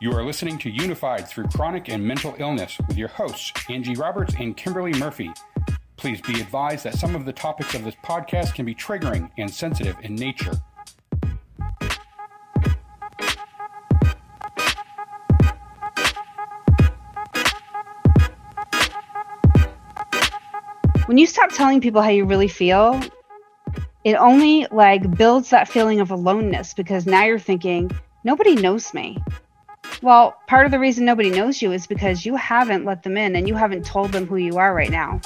You are listening to Unified Through Chronic and Mental Illness with your hosts, Angie Roberts and Kimberly Murphy. Please be advised that some of the topics of this podcast can be triggering and sensitive in nature. When you stop telling people how you really feel, it only like builds that feeling of aloneness because now you're thinking, nobody knows me. Well, part of the reason nobody knows you is because you haven't let them in and you haven't told them who you are right now.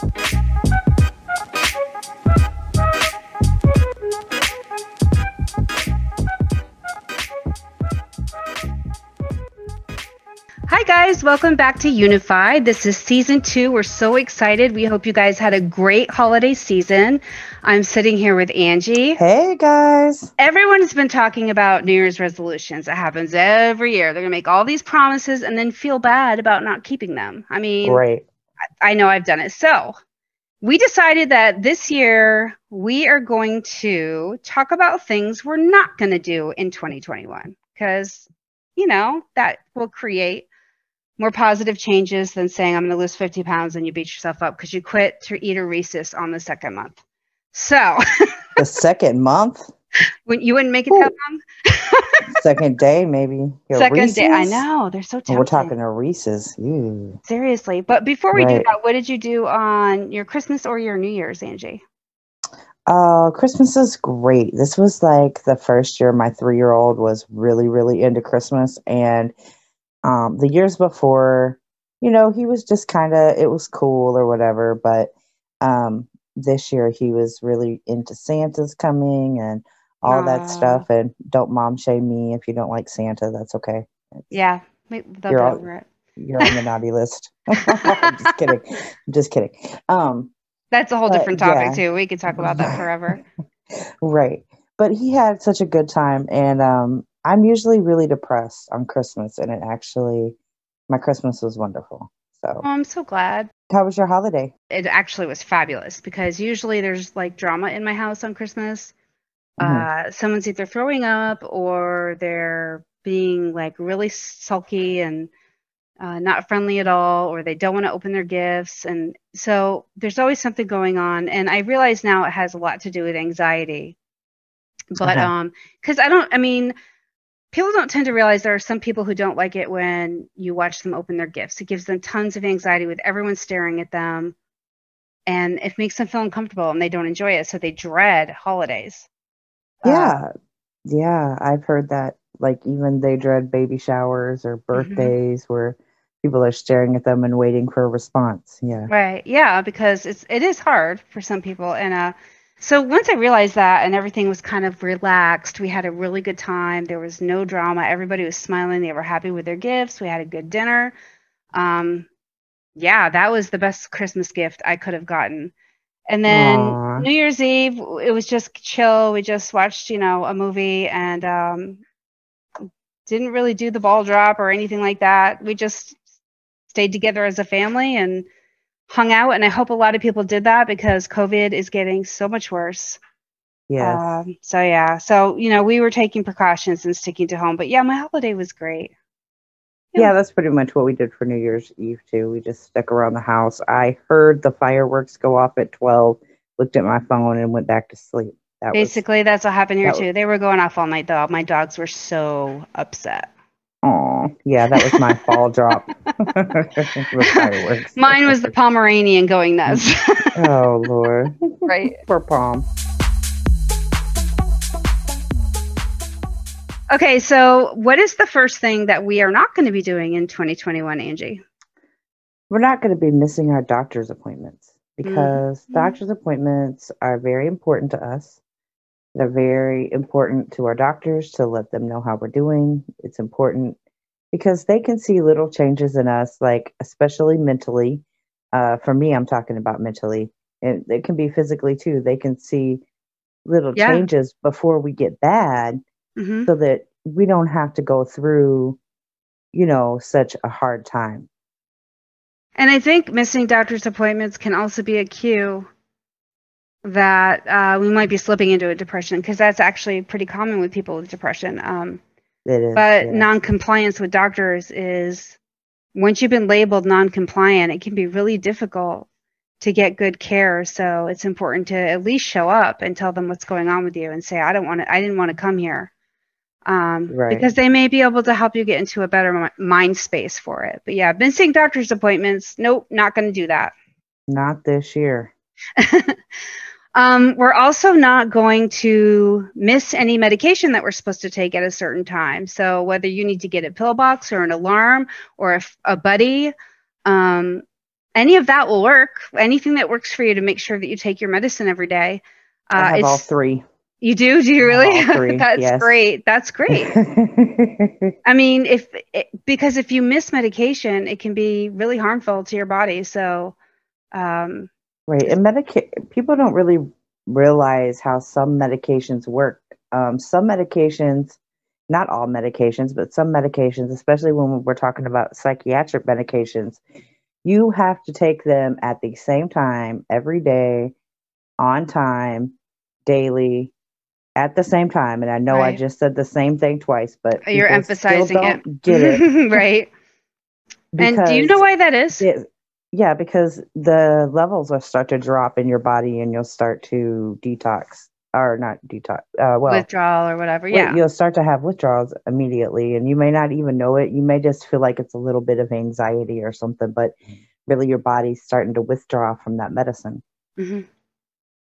Hi, guys. Welcome back to Unified. This is season two. We're so excited. We hope you guys had a great holiday season. I'm sitting here with Angie. Hey, guys. Everyone has been talking about New Year's resolutions. It happens every year. They're going to make all these promises and then feel bad about not keeping them. I mean, right. I know I've done it. So, we decided that this year we are going to talk about things we're not going to do in 2021 because, you know, that will create more positive changes than saying I'm going to lose 50 pounds and you beat yourself up because you quit to eat a Reese's on the second month. So The second month, when you wouldn't make it Ooh. that long. second day, maybe. Your second day, I know they're so tempting. We're talking to Reese's. Ew. seriously. But before we do that, what did you do on your Christmas or your New Year's, Angie? Uh, Christmas is great. This was like the first year my three year old was really, really into Christmas. And um, the years before, you know, he was just kind of, it was cool or whatever. But um, this year he was really into Santa's coming and all Aw. that stuff. And don't mom shame me if you don't like Santa. That's okay. Yeah, You're all- it. You're on the naughty list. I'm just kidding. I'm just kidding. Um, That's a whole But, different topic yeah. too. We could talk about that forever. right. But he had such a good time and um I'm usually really depressed on Christmas and it actually my Christmas was wonderful. So Oh, I'm so glad. how was your holiday? It actually was fabulous because usually there's like drama in my house on Christmas. Mhm. Uh, someone's either throwing up or they're being like really sulky and uh, not friendly at all, or they don't want to open their gifts. And so there's always something going on. And I realize now it has a lot to do with anxiety. But Uh-huh. um, because I don't, I mean, people don't tend to realize there are some people who don't like it when you watch them open their gifts. It gives them tons of anxiety with everyone staring at them, and it makes them feel uncomfortable and they don't enjoy it. So they dread holidays. Yeah. Yeah, I've heard that like even they dread baby showers or birthdays where people are staring at them and waiting for a response. Yeah. Right. Yeah, because it's it is hard for some people and uh so once I realized that and everything was kind of relaxed, we had a really good time. There was no drama. Everybody was smiling. They were happy with their gifts. We had a good dinner. Um yeah, that was the best Christmas gift I could have gotten. And then Aw. New Year's Eve, it was just chill. We just watched, you know, a movie and um didn't really do the ball drop or anything like that. We just stayed together as a family and hung out. And I hope a lot of people did that because COVID is getting so much worse. Yeah. Um, so yeah, so you know, we were taking precautions and sticking to home. But yeah, my holiday was great. Yeah, that's pretty much what we did for New Year's Eve too. We just stuck around the house. I heard the fireworks go off at twelve, looked at my phone, and went back to sleep. That Basically, that's what happened here that was- too. They were going off all night though. My dogs were so upset. Was oh yeah, that was my fall drop. the. Mine was the Pomeranian going nuts. oh lord, right. For Palm. Okay, so what is the first thing that we are not going to be doing in 2021, Angie? We're not going to be missing our doctor's appointments because Mhm. doctor's appointments are very important to us. They're very important to our doctors to let them know how we're doing. It's important because they can see little changes in us, like especially mentally. Uh, for me, I'm talking about mentally, and it can be physically too. They can see little Yeah. changes before we get bad hmm so that we don't have to go through, you know, such a hard time. And I think missing doctor's appointments can also be a cue that uh, we might be slipping into a depression because that's actually pretty common with people with depression. Um, It is. but yeah. non-compliance with doctors is once you've been labeled non-compliant, it can be really difficult to get good care. So it's important to at least show up and tell them what's going on with you and say, I don't want to, I didn't want to come here. Um, Right. because they may be able to help you get into a better mind space for it. But yeah, missing doctor's appointments. Nope, not going to do that. Not this year. um, we're also not going to miss any medication that we're supposed to take at a certain time. So whether you need to get a pill box or an alarm or a buddy, um, any of that will work. Anything that works for you to make sure that you take your medicine every day. Uh, I have all three. You do? Do you really? That's yes. great. That's great. I mean, if it, because if you miss medication, it can be really harmful to your body. So, um, Right. And medica- people don't really realize how some medications work. Um, some medications, not all medications, but some medications, especially when we're talking about psychiatric medications, you have to take them at the same time every day, on time, daily, at the same time. And I know I just said the same thing twice, but You're emphasizing it. Get it? right. And do you know why that is? it, yeah, because the levels will start to drop in your body and you'll start to detox or not detox. Uh, well, Withdrawal or whatever. wait, Yeah. you'll start to have withdrawals immediately and you may not even know it. You may just feel like it's a little bit of anxiety or something, but really your body's starting to withdraw from that medicine. hmm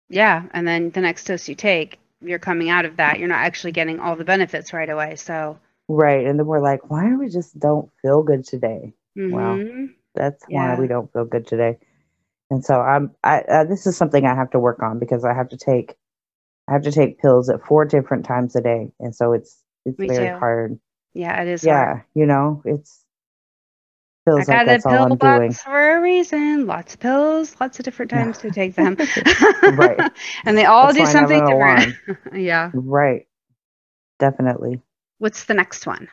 Yeah. And then the next dose you take, you're coming out of that. You're not actually getting all the benefits right away. So, Right. And then we're like, why do we just don't feel good today? Wow. mhm. That's Yeah. why we don't feel good today. And so I'm I uh, this is something I have to work on because I have to take I have to take pills at four different times a day. And so it's it's Me very too. hard. yeah, it is. Yeah, hard. you know, it's I feels like got a that's all pill I'm box doing. for a reason. Lots of pills, lots of different times to take them. Right. and they all That's do why I have something different. yeah. Right. Definitely. What's the next one?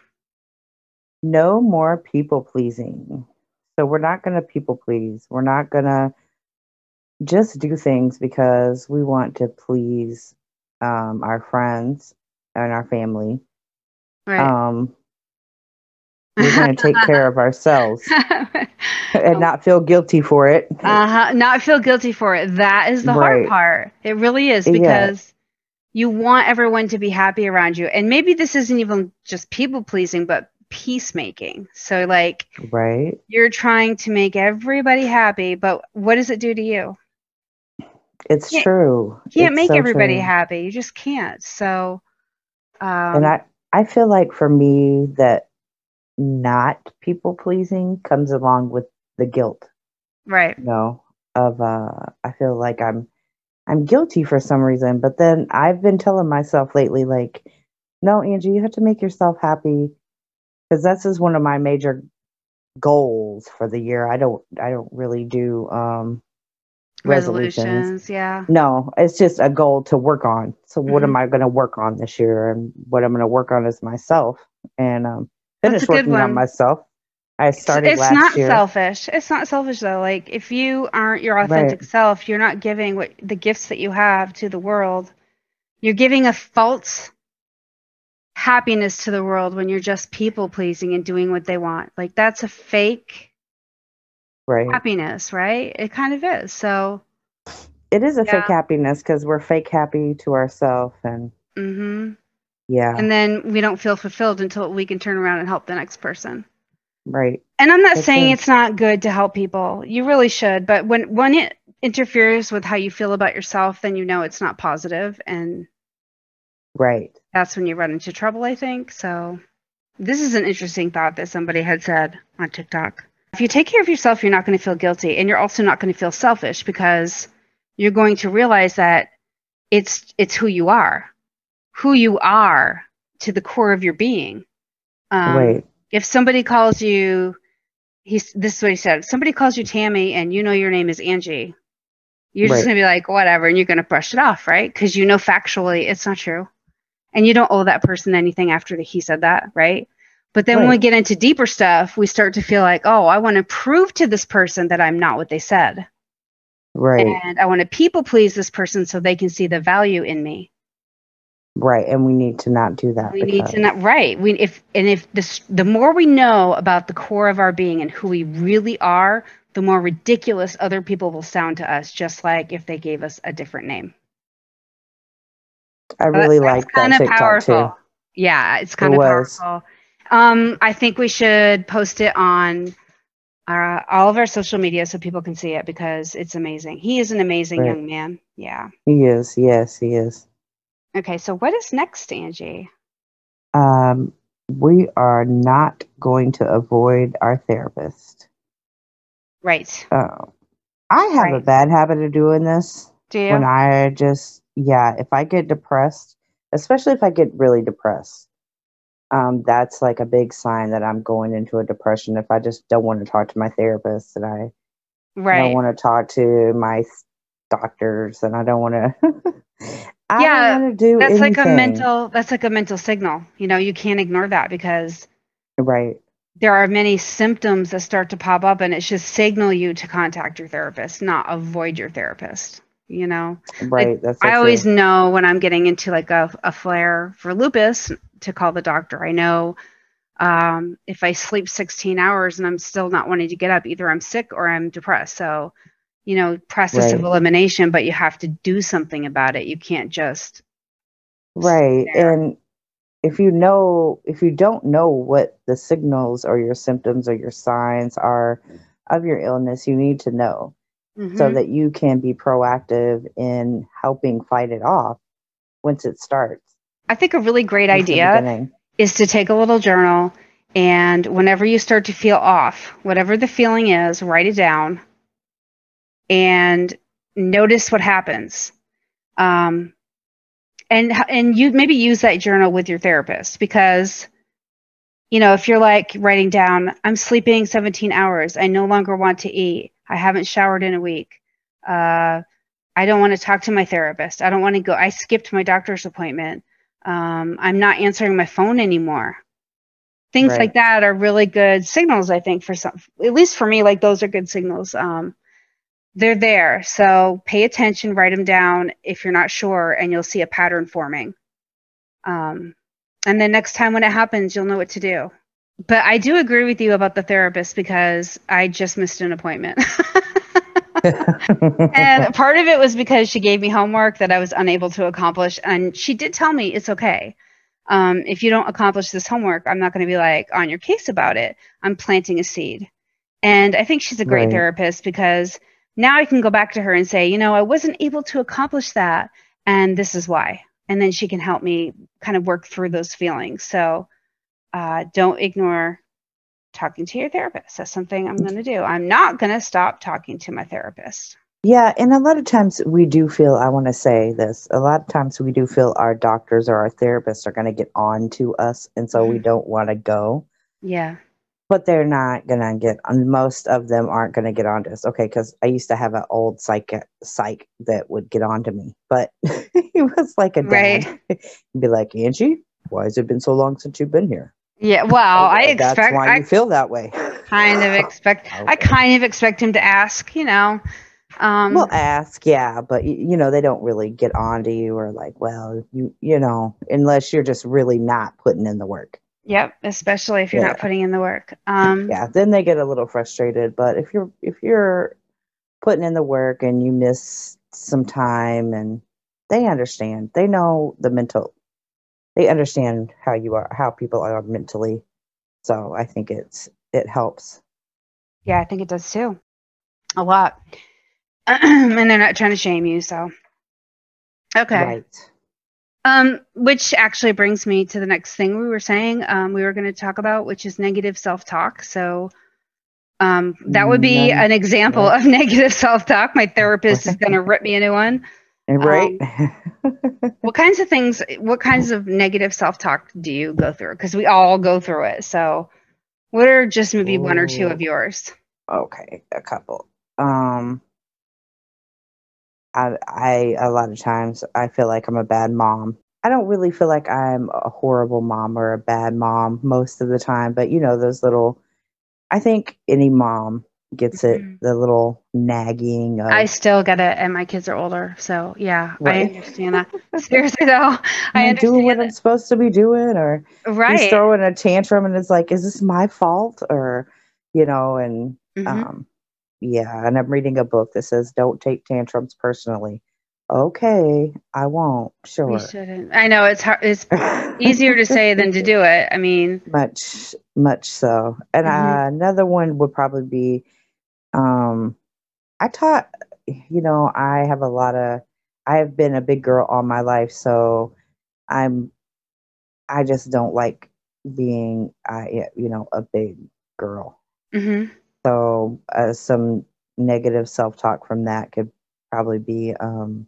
No more people pleasing. So we're not going to people please. We're not going to just do things because we want to please um, our friends and our family. Right. Um, we're going to take care of ourselves and not feel guilty for it. uh-huh. Not feel guilty for it. That is the hard part. It really is Yeah. because you want everyone to be happy around you. And maybe this isn't even just people pleasing, but peacemaking. So, like, Right. you're trying to make everybody happy, but what does it do to you? It's Can't- true. You can't It's make so everybody true. happy. You just can't. So, um, and I, I feel like for me that not people pleasing comes along with the guilt, right. you know, of uh I feel like I'm I'm guilty for some reason, but then I've been telling myself lately like no, Angie, you have to make yourself happy cuz this is one of my major goals for the year. I don't I don't really do um resolutions. Resolutions. Yeah. No, it's just a goal to work on. So what Mhm. am I going to work on this year? And what I'm going to work on is myself and um finish working on myself. I started it's last not year. selfish. It's not selfish though. Like if you aren't your authentic self, you're not giving what the gifts that you have to the world. You're giving a false happiness to the world when you're just people pleasing and doing what they want. Like that's a fake right. happiness, right? It kind of is. So, It is a Yeah. fake happiness because we're fake happy to ourselves and mm-hmm. yeah, And then we don't feel fulfilled until we can turn around and help the next person. right. And I'm not That's saying it. it's not good to help people. You really should, but when when it interferes with how you feel about yourself, then you know it's not positive and Right. that's when you run into trouble, I think. So this is an interesting thought that somebody had said on TikTok. If you take care of yourself, you're not going to feel guilty and you're also not going to feel selfish because you're going to realize that it's it's who you are. Who you are to the core of your being. Um, right. if somebody calls you he's this is what he said if somebody calls you tammy and you know your name is angie you're just going to be like whatever and you're going to brush it off right because you know factually it's not true and you don't owe that person anything after that he said that right but then when we get into deeper stuff we start to feel like oh i want to prove to this person that i'm not what they said Right. and i want to people please this person so they can see the value in me Right, and we need to not do that. We need to not right. We if and if this the more we know about the core of our being and who we really are, the more ridiculous other people will sound to us, just like if they gave us a different name. I really like that TikTok powerful. too. Yeah, it's kind It of was. powerful. Um, I think we should post it on our, all of our social media so people can see it because it's amazing. He is an amazing Right. young man. Yeah. He is, yes, he is. Okay, so what is next, Angie? Um, we are not going to avoid our therapist. Right. Uh, I have a bad habit of doing this Do you? when I just, yeah, if I get depressed, especially if I get really depressed, um, that's like a big sign that I'm going into a depression. If I just don't want to talk to my therapist and I right. don't want to talk to my doctors and I don't want to, I Yeah, don't do that's like a mental that's like a mental signal. You know, you can't ignore that because right. there are many symptoms that start to pop up and it should signal you to contact your therapist, not avoid your therapist. You know? Right. that's so I always true. know when I'm getting into like a, a flare for lupus to call the doctor. I know um, if I sleep 16 hours and I'm still not wanting to get up, either I'm sick or I'm depressed. So, you know, process of elimination, but you have to do something about it. You can't just Right. And if you know, if you don't know what the signals or your symptoms or your signs are of your illness, you need to know so Mhm. that you can be proactive in helping fight it off once it starts. I think a really great idea is to take a little journal and whenever you start to feel off, whatever the feeling is, write it down and notice what happens. Um, and and you maybe use that journal with your therapist because you know if you're like writing down i'm sleeping 17 hours i no longer want to eat i haven't showered in a week. Uh, i don't want to talk to my therapist. I don't want to go i skipped my doctor's appointment. Um, i'm not answering my phone anymore. Things Right. like that are really good signals i think for some at least for me like those are good signals. Um, they're there. So pay attention write them down if you're not sure and you'll see a pattern forming. Um, and then next time when it happens you'll know what to do but i do agree with you about the therapist because i just missed an appointment and part of it was because she gave me homework that I was unable to accomplish. And she did tell me it's okay. Um, if you don't accomplish this homework, I'm not going to be like on your case about it. I'm planting a seed. And I think she's a great Right. therapist because now I can go back to her and say, you know, I wasn't able to accomplish that. And this is why. And then she can help me kind of work through those feelings. So uh, don't ignore talking to your therapist. That's something I'm going to do. I'm not going to stop talking to my therapist. yeah, and a lot of times we do feel, I want to say this, a lot of times we do feel our doctors or our therapists are going to get on to us. And so we Mhm. don't want to go. Yeah. but they're not gonna get on most of them aren't gonna get on to us okay because i used to have an old psych psych that would get on to me but he was like a dad He'd be like angie why has it been so long since you've been here Yeah. Well, I "Okay, that's expect why I you feel that way kind of expect I kind of expect him to ask, you know. Um we'll ask yeah but you know they don't really get onto you or like well you you know unless you're just really not putting in the work yep, especially if you're not putting in the work. Um yeah then they get a little frustrated but if you're if you're putting in the work and you miss some time and they understand they know the mental they understand how you are how people are mentally so i think it's it helps yeah, I think it does too. A lot. and they're not trying to shame you, so Okay. right Um, which actually brings me to the next thing we were saying. Um, we were going to talk about, which is negative self-talk. So, um, that would be None- an example of negative self-talk. My therapist is going to rip me a new one. Right What kinds of things? What kinds of negative self-talk do you go through? Because we all go through it. So, what are just maybe one or two of yours? okay a couple um I, I a lot of times i feel like i'm a bad mom i don't really feel like i'm a horrible mom or a bad mom most of the time but you know those little i think any mom gets Mhm. it the little nagging of, I still get it, and my kids are older, so yeah, I understand that. Seriously though, I I doing what understand I'm supposed to be doing or it. he's Right. throwing a tantrum and it's like is this my fault or you know and Mhm. um yeah and i'm reading a book that says don't take tantrums personally okay i won't we sure shouldn't. I know it's hard. It's easier to say than to do it. I mean, much much so and Mhm. uh, another one would probably be um i taught you know i have a lot of i have been a big girl all my life so i'm i just don't like being i you know a big girl mhm. so uh, some negative self-talk from that could probably be um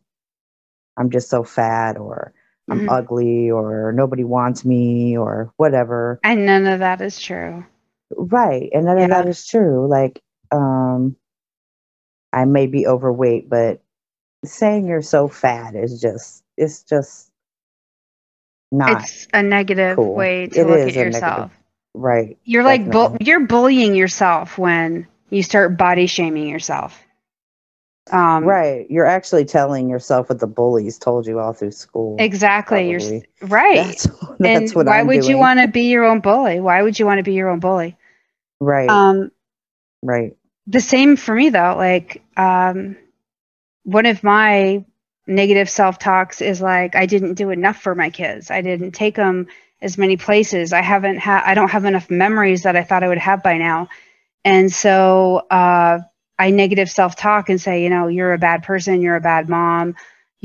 i'm just so fat or i'm Mhm. ugly or nobody wants me or whatever and none of that is true. right and none of that is true like um i may be overweight but saying you're so fat is just it's just not It's a negative cool. way to It look at a negative- yourself. right You're like bu- you're bullying yourself when you start body shaming yourself. Um, right you're actually telling yourself what the bullies told you all through school Exactly. You're right. that's, that's and what why I'm would you want to be your own bully? Why would you want to be your own bully? right Um, right the same for me though. Like, um, one of my negative self talks is like, I didn't do enough for my kids. I didn't take them as many places. I haven't had. I don't have enough memories that I thought I would have by now. And so, uh, I negative self talk and say, you know, you're a bad person. You're a bad mom.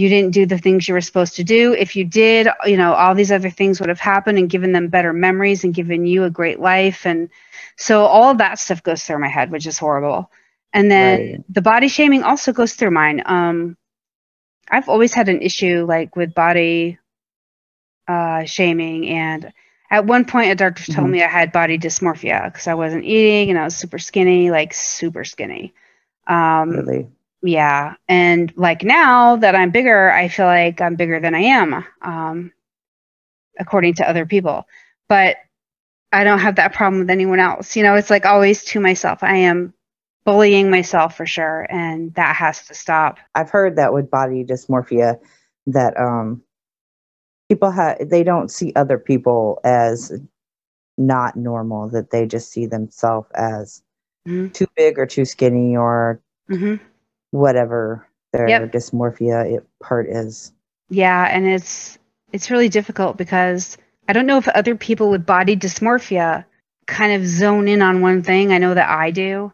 You didn't do the things you were supposed to do. If you did, you know, all these other things would have happened and given them better memories and given you a great life. And so all of that stuff goes through my head, which is horrible. And then Right. the body shaming also goes through mine. Um, I've always had an issue like with body uh, shaming. And at one point, a doctor told Mhm. me I had body dysmorphia because I wasn't eating and I was super skinny, like super skinny. Um, really yeah. And like now that I'm bigger, I feel like I'm bigger than I am, um, according to other people. But I don't have that problem with anyone else. You know, it's like always to myself. I am bullying myself for sure. And that has to stop. I've heard that with body dysmorphia that um people have they don't see other people as not normal that they just see themselves as Mhm. too big or too skinny or hmm whatever their Yep. dysmorphia it, part is. Yeah. And it's, it's really difficult because I don't know if other people with body dysmorphia kind of zone in on one thing. I know that I do.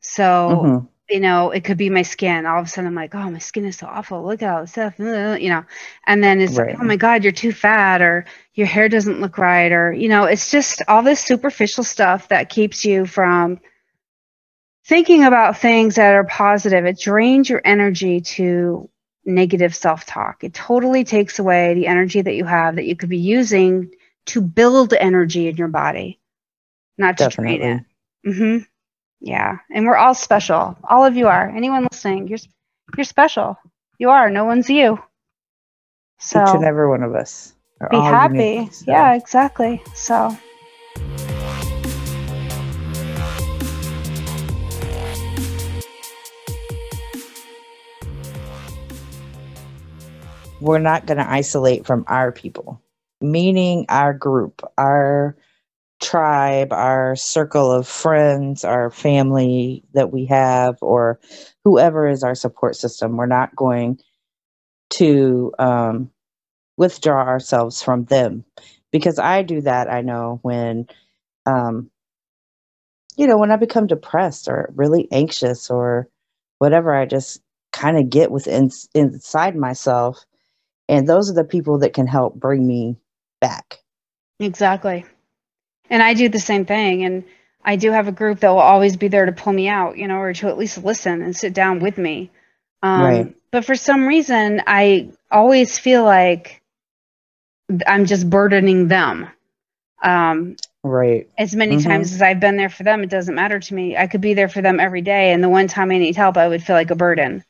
So Mhm. you know, it could be my skin. All of a sudden, I'm like, oh, my skin is so awful. Look at all this stuff, you know. And then it's Right. like, oh my God, you're too fat, or your hair doesn't look right, or, you know, it's just all this superficial stuff that keeps you from thinking about things that are positive. It drains your energy to negative self talk. It totally takes away the energy that you have that you could be using to build energy in your body, not to drain Definitely. it. hmm Yeah, and we're all special. All of you are. Anyone listening, you're you're special. You are. No one's you. So Each and every one of us. are be happy. unique, so- Yeah, exactly. So we're not going to isolate from our people, meaning our group, our tribe, our circle of friends, our family that we have, or whoever is our support system. We're not going to um, withdraw ourselves from them because I do that. I know when, um, you know, when I become depressed or really anxious or whatever, I just kind of get within inside myself and those are the people that can help bring me back exactly. And I do the same thing. And I do have a group that will always be there to pull me out, you know, or to at least listen and sit down with me. Um, Right. But for some reason, I always feel like I'm just burdening them. Um, right as many Mhm. times as I've been there for them, it doesn't matter to me. I could be there for them every day, and the one time I need help, I would feel like a burden.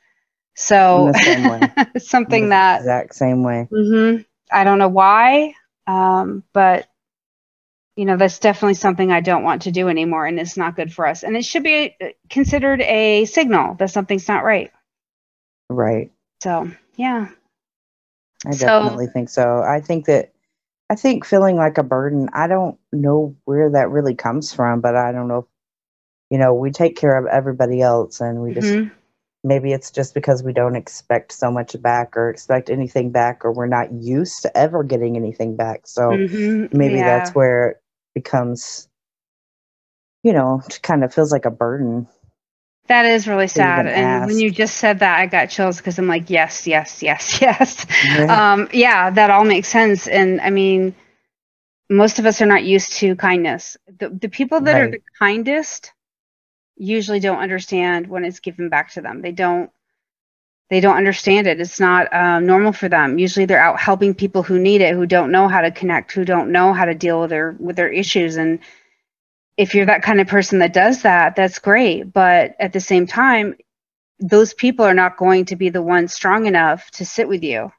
So, something that exact same way hmm I don't know why, um, but you know, that's definitely something I don't want to do anymore and it's not good for us. And it should be uh, considered a signal that something's not right. Right. So, yeah. I So- definitely think so. I think that I think feeling like a burden, I don't know where that really comes from, but I don't know if, you know, we take care of everybody else and we just Mhm. Maybe it's just because we don't expect so much back or expect anything back or we're not used to ever getting anything back. So Mhm. maybe Yeah. that's where it becomes you know, it kind of feels like a burden. That is really sad. And when you just said that, I got chills because I'm like, yes, yes, yes, yes. Yeah. um, yeah, that all makes sense. And I mean, most of us are not used to kindness. The, the people that are the kindest usually don't understand when it's given back to them. They don't. They don't understand it. It's not um, normal for them. Usually, they're out helping people who need it, who don't know how to connect, who don't know how to deal with their with their issues. And if you're that kind of person that does that, that's great. But at the same time, those people are not going to be the ones strong enough to sit with you.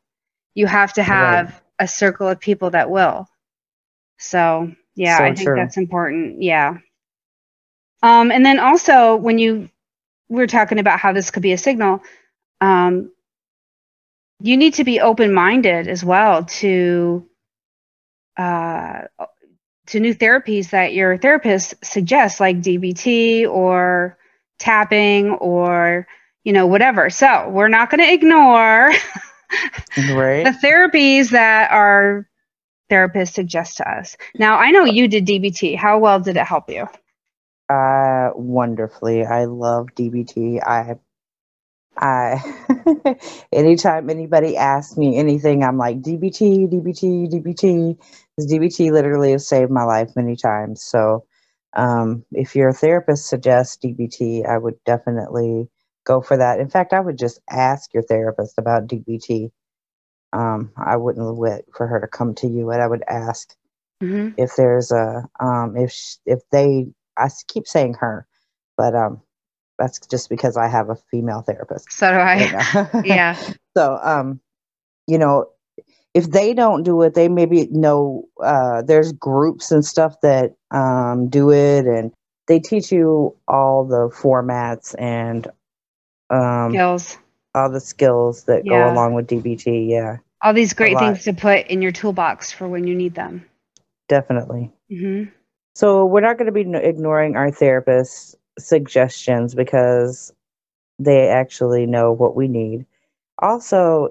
You have to have a circle of people that will. So, yeah, So I think true. that's important. Yeah. Um, and then also, when you we were talking about how this could be a signal, um, you need to be open minded as well to uh, to new therapies that your therapist suggests, like DBT or tapping or you know whatever. So we're not going to ignore right? the therapies that our therapist suggests to us. Now I know you did DBT. How well did it help you? Uh, wonderfully. I love DBT. I, I, anytime anybody asks me anything, I'm like DBT, DBT, DBT. Because DBT literally has saved my life many times. So, um, if your therapist suggests DBT, I would definitely go for that. In fact, I would just ask your therapist about DBT. Um, I wouldn't wait for her to come to you, but I would ask hmm if there's a um if sh- if they I keep saying her, but um that's just because I have a female therapist. So do I. right yeah. so um you know if they don't do it, they maybe know uh there's groups and stuff that um do it and they teach you all the formats and um Skills. all the skills that Yeah. go along with DBT. Yeah, All these great things to put in your toolbox for when you need them. definitely. hmm So we're not going to be ignoring our therapist's suggestions because they actually know what we need. Also,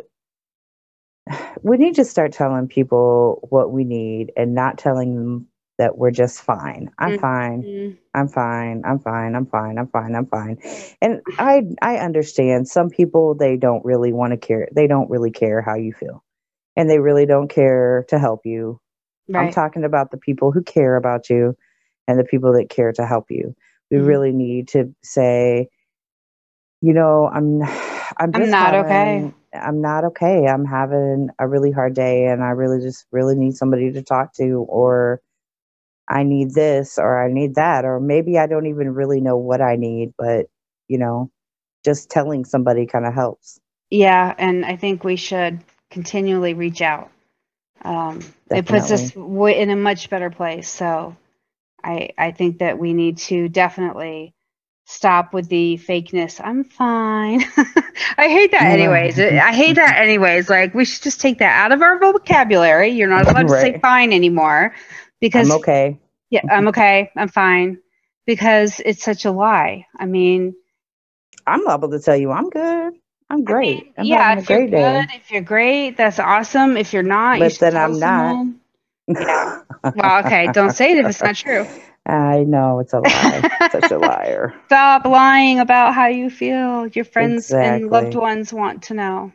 we need to start telling people what we need and not telling them that we're just fine. I'm Mm. fine. I'm fine. I'm fine. I'm fine. I'm fine. I'm fine. And I I understand some people they don't really want to care. They don't really care how you feel. And they really don't care to help you I'm talking about the people who care about you and the people that care to help you. We Mhm. really need to say, you know, I'm I'm just not okay. I'm not okay. I'm having a really hard day and I really just really need somebody to talk to or I need this or I need that or maybe I don't even really know what I need, but you know, just telling somebody kind of helps. Yeah, and I think we should continually reach out. Um, it puts us w- in a much better place. So I I think that we need to definitely stop with the fakeness. I'm fine. I hate that anyways. I hate that anyways. Like we should just take that out of our vocabulary. You're not allowed to say fine anymore because I'm okay. yeah, I'm okay. I'm fine because it's such a lie. I mean, I'm able to tell you I'm good. I'm great. I'm yeah, having a if you're day. good, if you're great, that's awesome. If you're not, you But should then I'm not. someone. Yeah. Well, okay, don't say it if it's not true. I know it's a lie. Such a liar. Stop lying about how you feel. Your friends and loved ones want to know.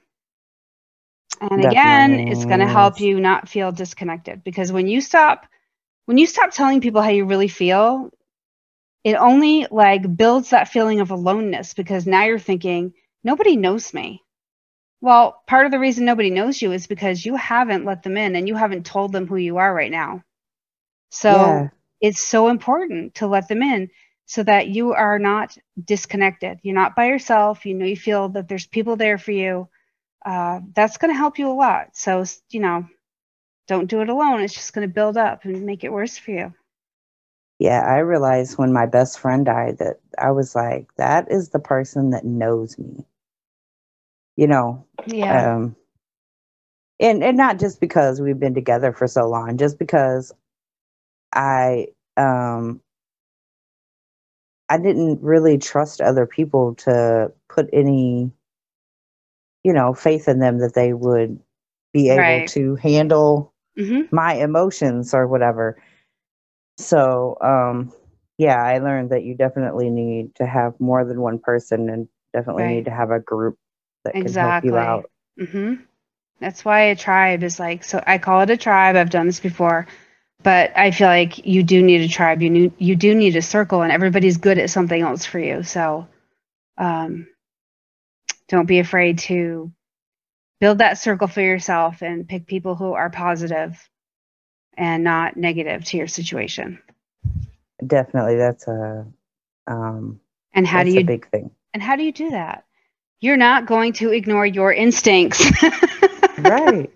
And again, Definitely. it's going to help you not feel disconnected because when you stop when you stop telling people how you really feel, it only like builds that feeling of aloneness because now you're thinking nobody knows me. Well, part of the reason nobody knows you is because you haven't let them in and you haven't told them who you are right now. So yeah, it's so important to let them in so that you are not disconnected. You're not by yourself. You know, you feel that there's people there for you. Uh, that's going to help you a lot. So, you know, don't do it alone. It's just going to build up and make it worse for you. Yeah, I realized when my best friend died that I was like, that is the person that knows me. You know, Yeah. um, and and not just because we've been together for so long, just because I um I didn't really trust other people to put any, you know, faith in them that they would be able Right. to handle hmm my emotions or whatever. So, um, yeah, I learned that you definitely need to have more than one person and definitely Right. need to have a group that can help Exactly. you out. hmm That's why a tribe is like, so I call it a tribe. I've done this before, but I feel like you do need a tribe. You need, you do need a circle and everybody's good at something else for you. So, um, don't be afraid to build that circle for yourself and pick people who are positive and not negative to your situation. Definitely, that's a um, And how do you big thing. and how do you do that? You're not going to ignore your instincts. Right.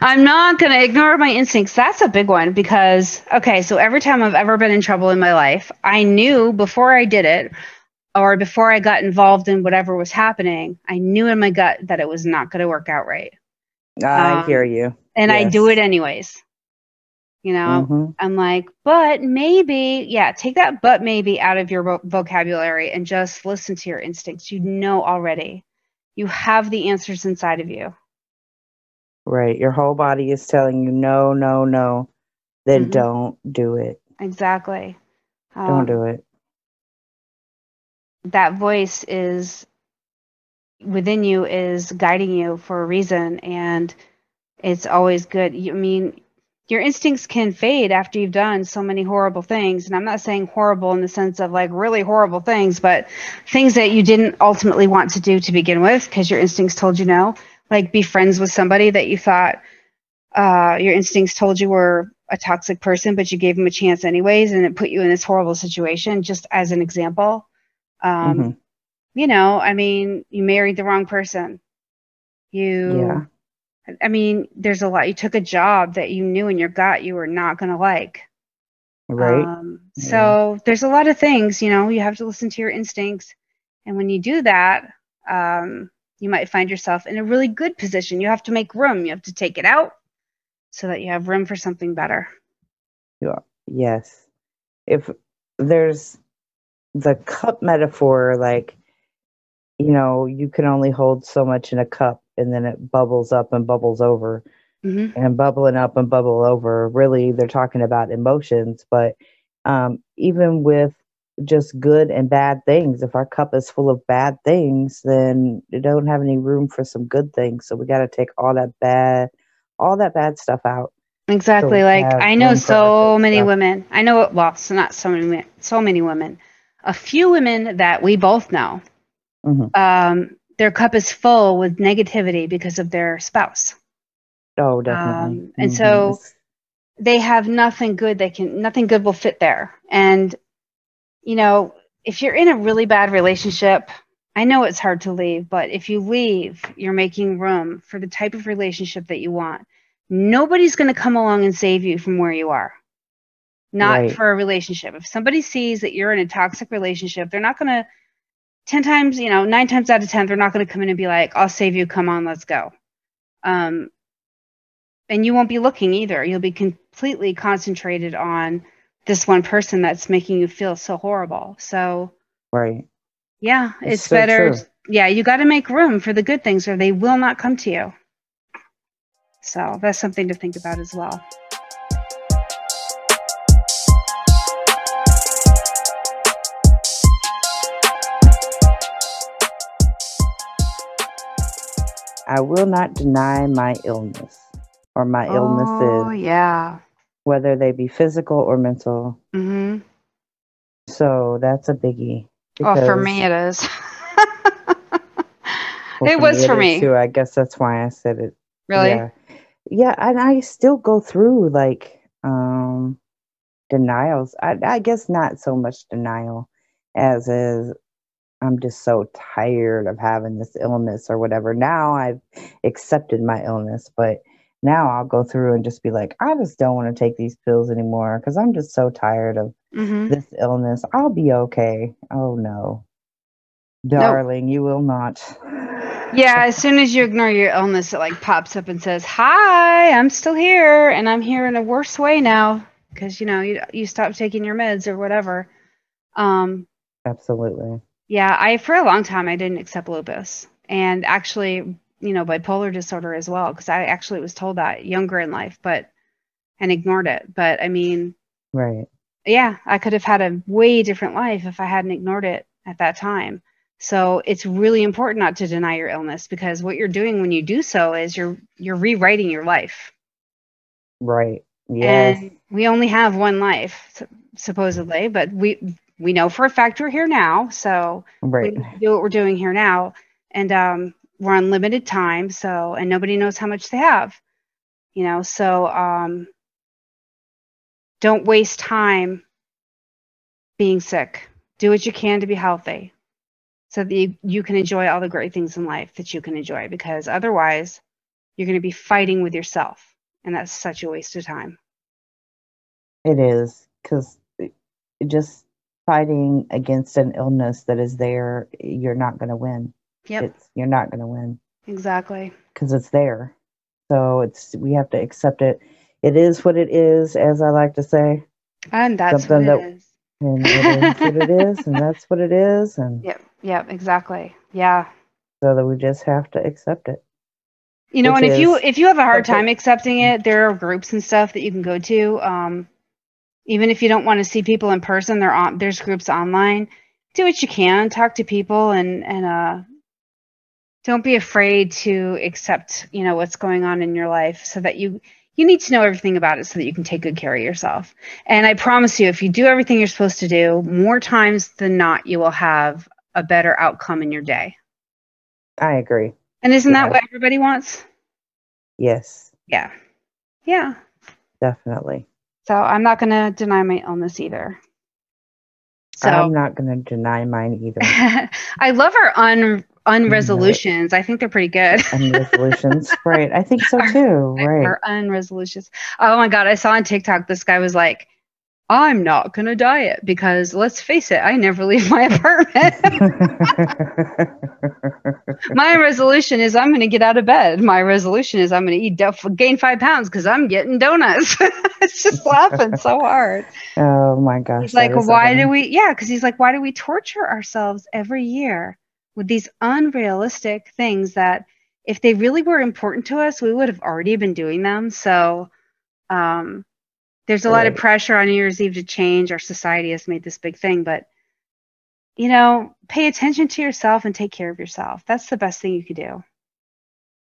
I'm not going to ignore my instincts. That's a big one because, okay, so every time I've ever been in trouble in my life, I knew before I did it or before I got involved in whatever was happening, I knew in my gut that it was not going to work out right. I Um, hear you. And I do it anyways. You know, Mhm. I'm like, but maybe, yeah, take that but maybe out of your vo- vocabulary and just listen to your instincts. You know already. You have the answers inside of you. Right. Your whole body is telling you no, no, no. Then Mhm. don't do it. Exactly. Don't Um, do it. that voice is within you is guiding you for a reason and it's always good you, i mean your instincts can fade after you've done so many horrible things and i'm not saying horrible in the sense of like really horrible things but things that you didn't ultimately want to do to begin with because your instincts told you no like be friends with somebody that you thought uh, your instincts told you were a toxic person but you gave them a chance anyways and it put you in this horrible situation just as an example um, Mhm. you know, I mean, you married the wrong person. You, Yeah. I mean, there's a lot. You took a job that you knew in your gut you were not going to like. Right. Um, Yeah. so there's a lot of things, you know, you have to listen to your instincts. And when you do that, um, you might find yourself in a really good position. You have to make room. You have to take it out so that you have room for something better. Yeah. Yes. If there's the cup metaphor, like, you know, you can only hold so much in a cup and then it bubbles up and bubbles over hmm and bubbling up and bubble over. Really, they're talking about emotions, but um, even with just good and bad things, if our cup is full of bad things, then it don't have any room for some good things. So we got to take all that bad, all that bad stuff out. Exactly. we Like I know room for our so many stuff. women. I know well, so not so many, so many women. A few women that we both know. Mhm. Um, their cup is full with negativity because of their spouse. Oh, definitely. Um, and Mhm. so they have nothing good. They can nothing good will fit there. And you know, if you're in a really bad relationship, I know it's hard to leave, but if you leave, you're making room for the type of relationship that you want. Nobody's going to come along and save you from where you are. Not Right. for a relationship. If somebody sees that you're in a toxic relationship, they're not going to 10 times, you know, 9 times out of 10 they're not going to come in and be like, "I'll save you. Come on, let's go." Um and you won't be looking either. You'll be completely concentrated on this one person that's making you feel so horrible. So, right. yeah, It's it's, so better. true. Yeah, you got to make room for the good things or they will not come to you. So, that's something to think about as well. I will not deny my illness or my Oh, illnesses, yeah. whether they be physical or mental. Mhm. So that's a biggie. Oh, for me it is. well, it was it for is me. too. I guess that's why I said it. Really? Yeah. Yeah, and I still go through like um denials. I I guess not so much denial as is I'm just so tired of having this illness or whatever. Now I've accepted my illness, but now I'll go through and just be like, I just don't want to take these pills anymore because I'm just so tired of hmm this illness. I'll be okay. Oh no. Darling, you will not. Yeah, as soon as you ignore your illness, it like pops up and says, "Hi, I'm still here, and I'm here in a worse way now because you know you you stopped taking your meds or whatever." Um, Absolutely. Yeah, I for a long time I didn't accept lupus, and actually, you know, bipolar disorder as well because I actually was told that younger in life, but and ignored it. But I mean, Right. yeah, I could have had a way different life if I hadn't ignored it at that time. So it's really important not to deny your illness because what you're doing when you do so is you're you're rewriting your life. Right. Yes. And we only have one life supposedly, but we we know for a fact we're here now. So right. to do what we're doing here now, and um, we're on limited time. So and nobody knows how much they have, you know. So um, don't waste time being sick. Do what you can to be healthy, so that you, you can enjoy all the great things in life that you can enjoy. Because otherwise, you're going to be fighting with yourself, and that's such a waste of time. It is because it just fighting against an illness that is there, you're not going to win. Yep, It's you're not going to win exactly. because it's there. So it's we have to accept it. It is what it is, as I like to say, And that's Something what it that- is. and it is what it is, and that's what it is, and Yep, yep, exactly. Yeah. so that we just have to accept it. You know, and if you if you have a hard time accepting it, there are groups and stuff that you can go to. Um, even if you don't want to see people in person, there on there's groups online. Do what you can, talk to people, and and uh, don't be afraid to accept you know what's going on in your life, so that you you need to know everything about it, so that you can take good care of yourself. And I promise you, if you do everything you're supposed to do, more times than not, you will have a better outcome in your day. I agree. And isn't that what everybody wants? Yes, Yeah. Yeah. definitely. So I'm not going to deny my illness either. So I'm not going to deny mine either. I love our un unresolutions. I think they're pretty good. and resolutions, right? I think so too. Right. Our unresolutions. Oh my god, I saw on TikTok this guy was like, "I'm not going to diet because let's face it, I never leave my apartment. my resolution is I'm going to get out of bed. My resolution is I'm going to eat gain 5 pounds cuz I'm getting donuts." it's just laughing so hard. oh my gosh. He's like, that is so why do we? Yeah, because he's like, why do we torture ourselves every year with these unrealistic things that, if they really were important to us, we would have already been doing them. So, um, there's a lot of pressure on New Year's Eve to change. Our society has made this big thing, but you know, pay attention to yourself and take care of yourself. That's the best thing you could do.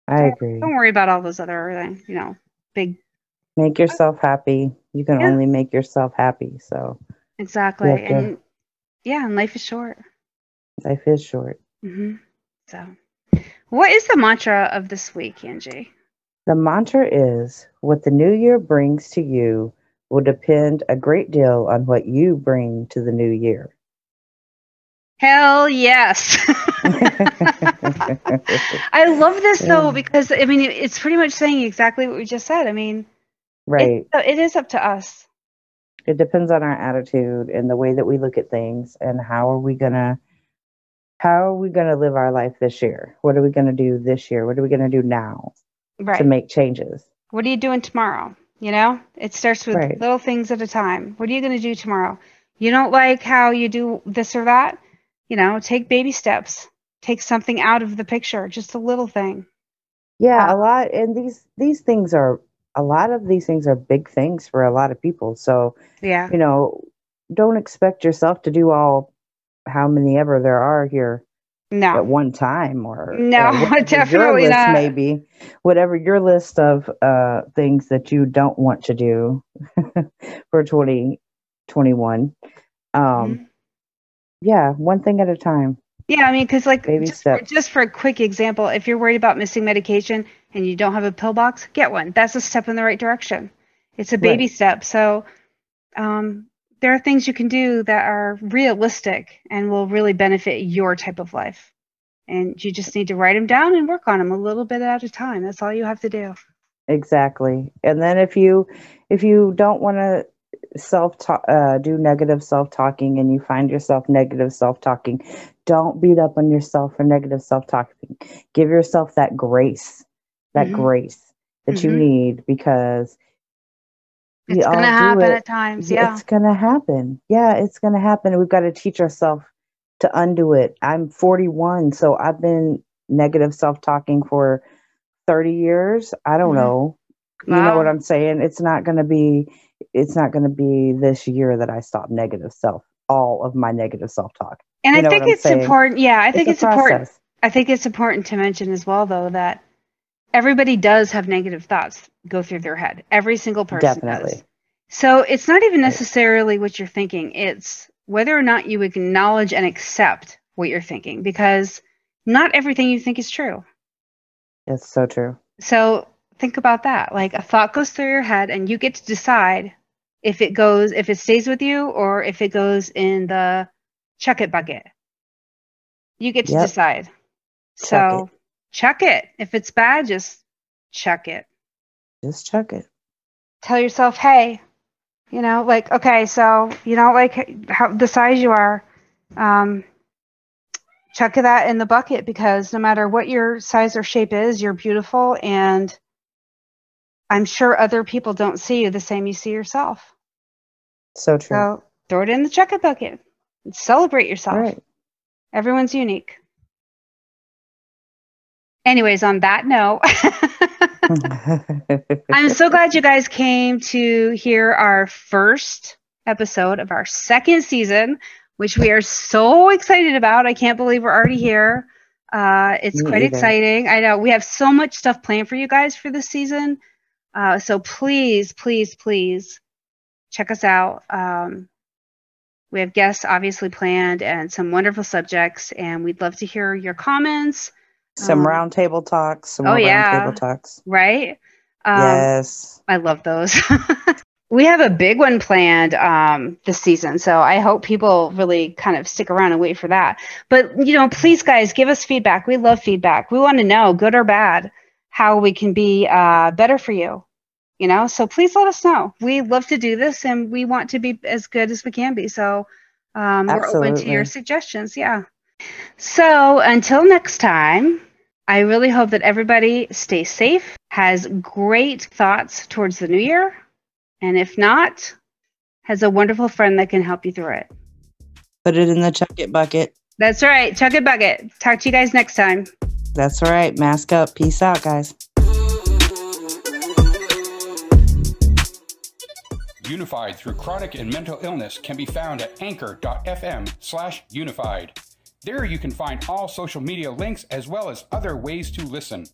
I agree. Don't worry about all those other, you know, big. Make yourself happy. You can Yeah. only make yourself happy. So Exactly. to- and yeah, and life is short. life is short. hmm So, what is the mantra of this week, Angie? The mantra is what the new year brings to you will depend a great deal on what you bring to the new year. Hell yes. I love this though because I mean it's pretty much saying exactly what we just said. I mean, right. it, it is up to us. It depends on our attitude and the way that we look at things and how are we going to how are we going to live our life this year? What are we going to do this year? What are we going to do now Right. to make changes? what are you doing tomorrow? You know, it starts with Right. little things at a time. What are you going to do tomorrow? You don't like how you do this or that? You know, take baby steps. Take something out of the picture, just a little thing. Yeah, uh, a lot and these these things are a lot of these things are big things for a lot of people. So, Yeah. you know, don't expect yourself to do all how many ever there are here at one time or No, or definitely not. maybe whatever your list of uh things that you don't want to do for 2021 um Mhm. yeah one thing at a time Yeah, I mean, because like Baby just for, just for a quick example, if you're worried about missing medication and you don't have a pill box, get one. That's a step in the right direction. It's a baby Right. step. So um, there are things you can do that are realistic and will really benefit your type of life. And you just need to write them down and work on them a little bit at a time. That's all you have to do. Exactly. And then if you if you don't want to self talk uh, do negative self talking and you find yourself negative self talking, don't beat up on yourself for negative self talking. Give yourself that grace, that Mhm. grace that you Mhm. need because we It's gonna happen it. at times. Yeah. It's going to happen. Yeah, it's going to happen. We've got to teach ourselves to undo it. I'm 41, so I've been negative self talking for 30 years. I don't Mhm. know. You know what I'm saying? It's not going to be it's not to be this year that I stop negative self all of my negative self talk. And You I think it's saying? important. Yeah, I think a it's important. I think it's important to mention as well, though, that everybody does have negative thoughts go through their head. Every single person Definitely. does. So it's not even necessarily what you're thinking. It's whether or not you acknowledge and accept what you're thinking, because not everything you think is true. It's so true. So think about that. Like a thought goes through your head, and you get to decide if it goes, if it stays with you, or if it goes in the chuck it bucket. You get to Yep. decide. Chuck So chuck it. If it's bad, just check it. Just check it. Tell yourself, hey, you know, like okay, so you know, like how the size you are, um, chuck that in the bucket because no matter what your size or shape is, you're beautiful, and I'm sure other people don't see you the same you see yourself. So true. So throw it in the chuck it bucket. And celebrate yourself. Right. Everyone's unique. Anyways, on that note, I'm so glad you guys came to hear our first episode of our second season, which we are so excited about. I can't believe we're already here. Uh, it's Me quite either. exciting. I know we have so much stuff planned for you guys for this season. Uh, so please, please, please check us out. Um, we have guests obviously planned and some wonderful subjects, and we'd love to hear your comments, some Um, round table talks. Some oh, yeah. round table talks. right? Um, yes. I love those. we have a big one planned um, this season, so I hope people really kind of stick around and wait for that. But you know, please, guys, give us feedback. We love feedback. We want to know, good or bad, how we can be uh, better for you. You know, so please let us know. We love to do this, and we want to be as good as we can be. So um, we're open to your suggestions. Yeah. So until next time. I really hope that everybody stays safe, has great thoughts towards the new year, and if not, has a wonderful friend that can help you through it. Put it in the chuck it bucket. That's right. Chuck it bucket. Talk to you guys next time. That's right. Mask up. Peace out, guys. Unified through chronic and mental illness can be found at anchor.fm slash unified. There you can find all social media links as well as other ways to listen.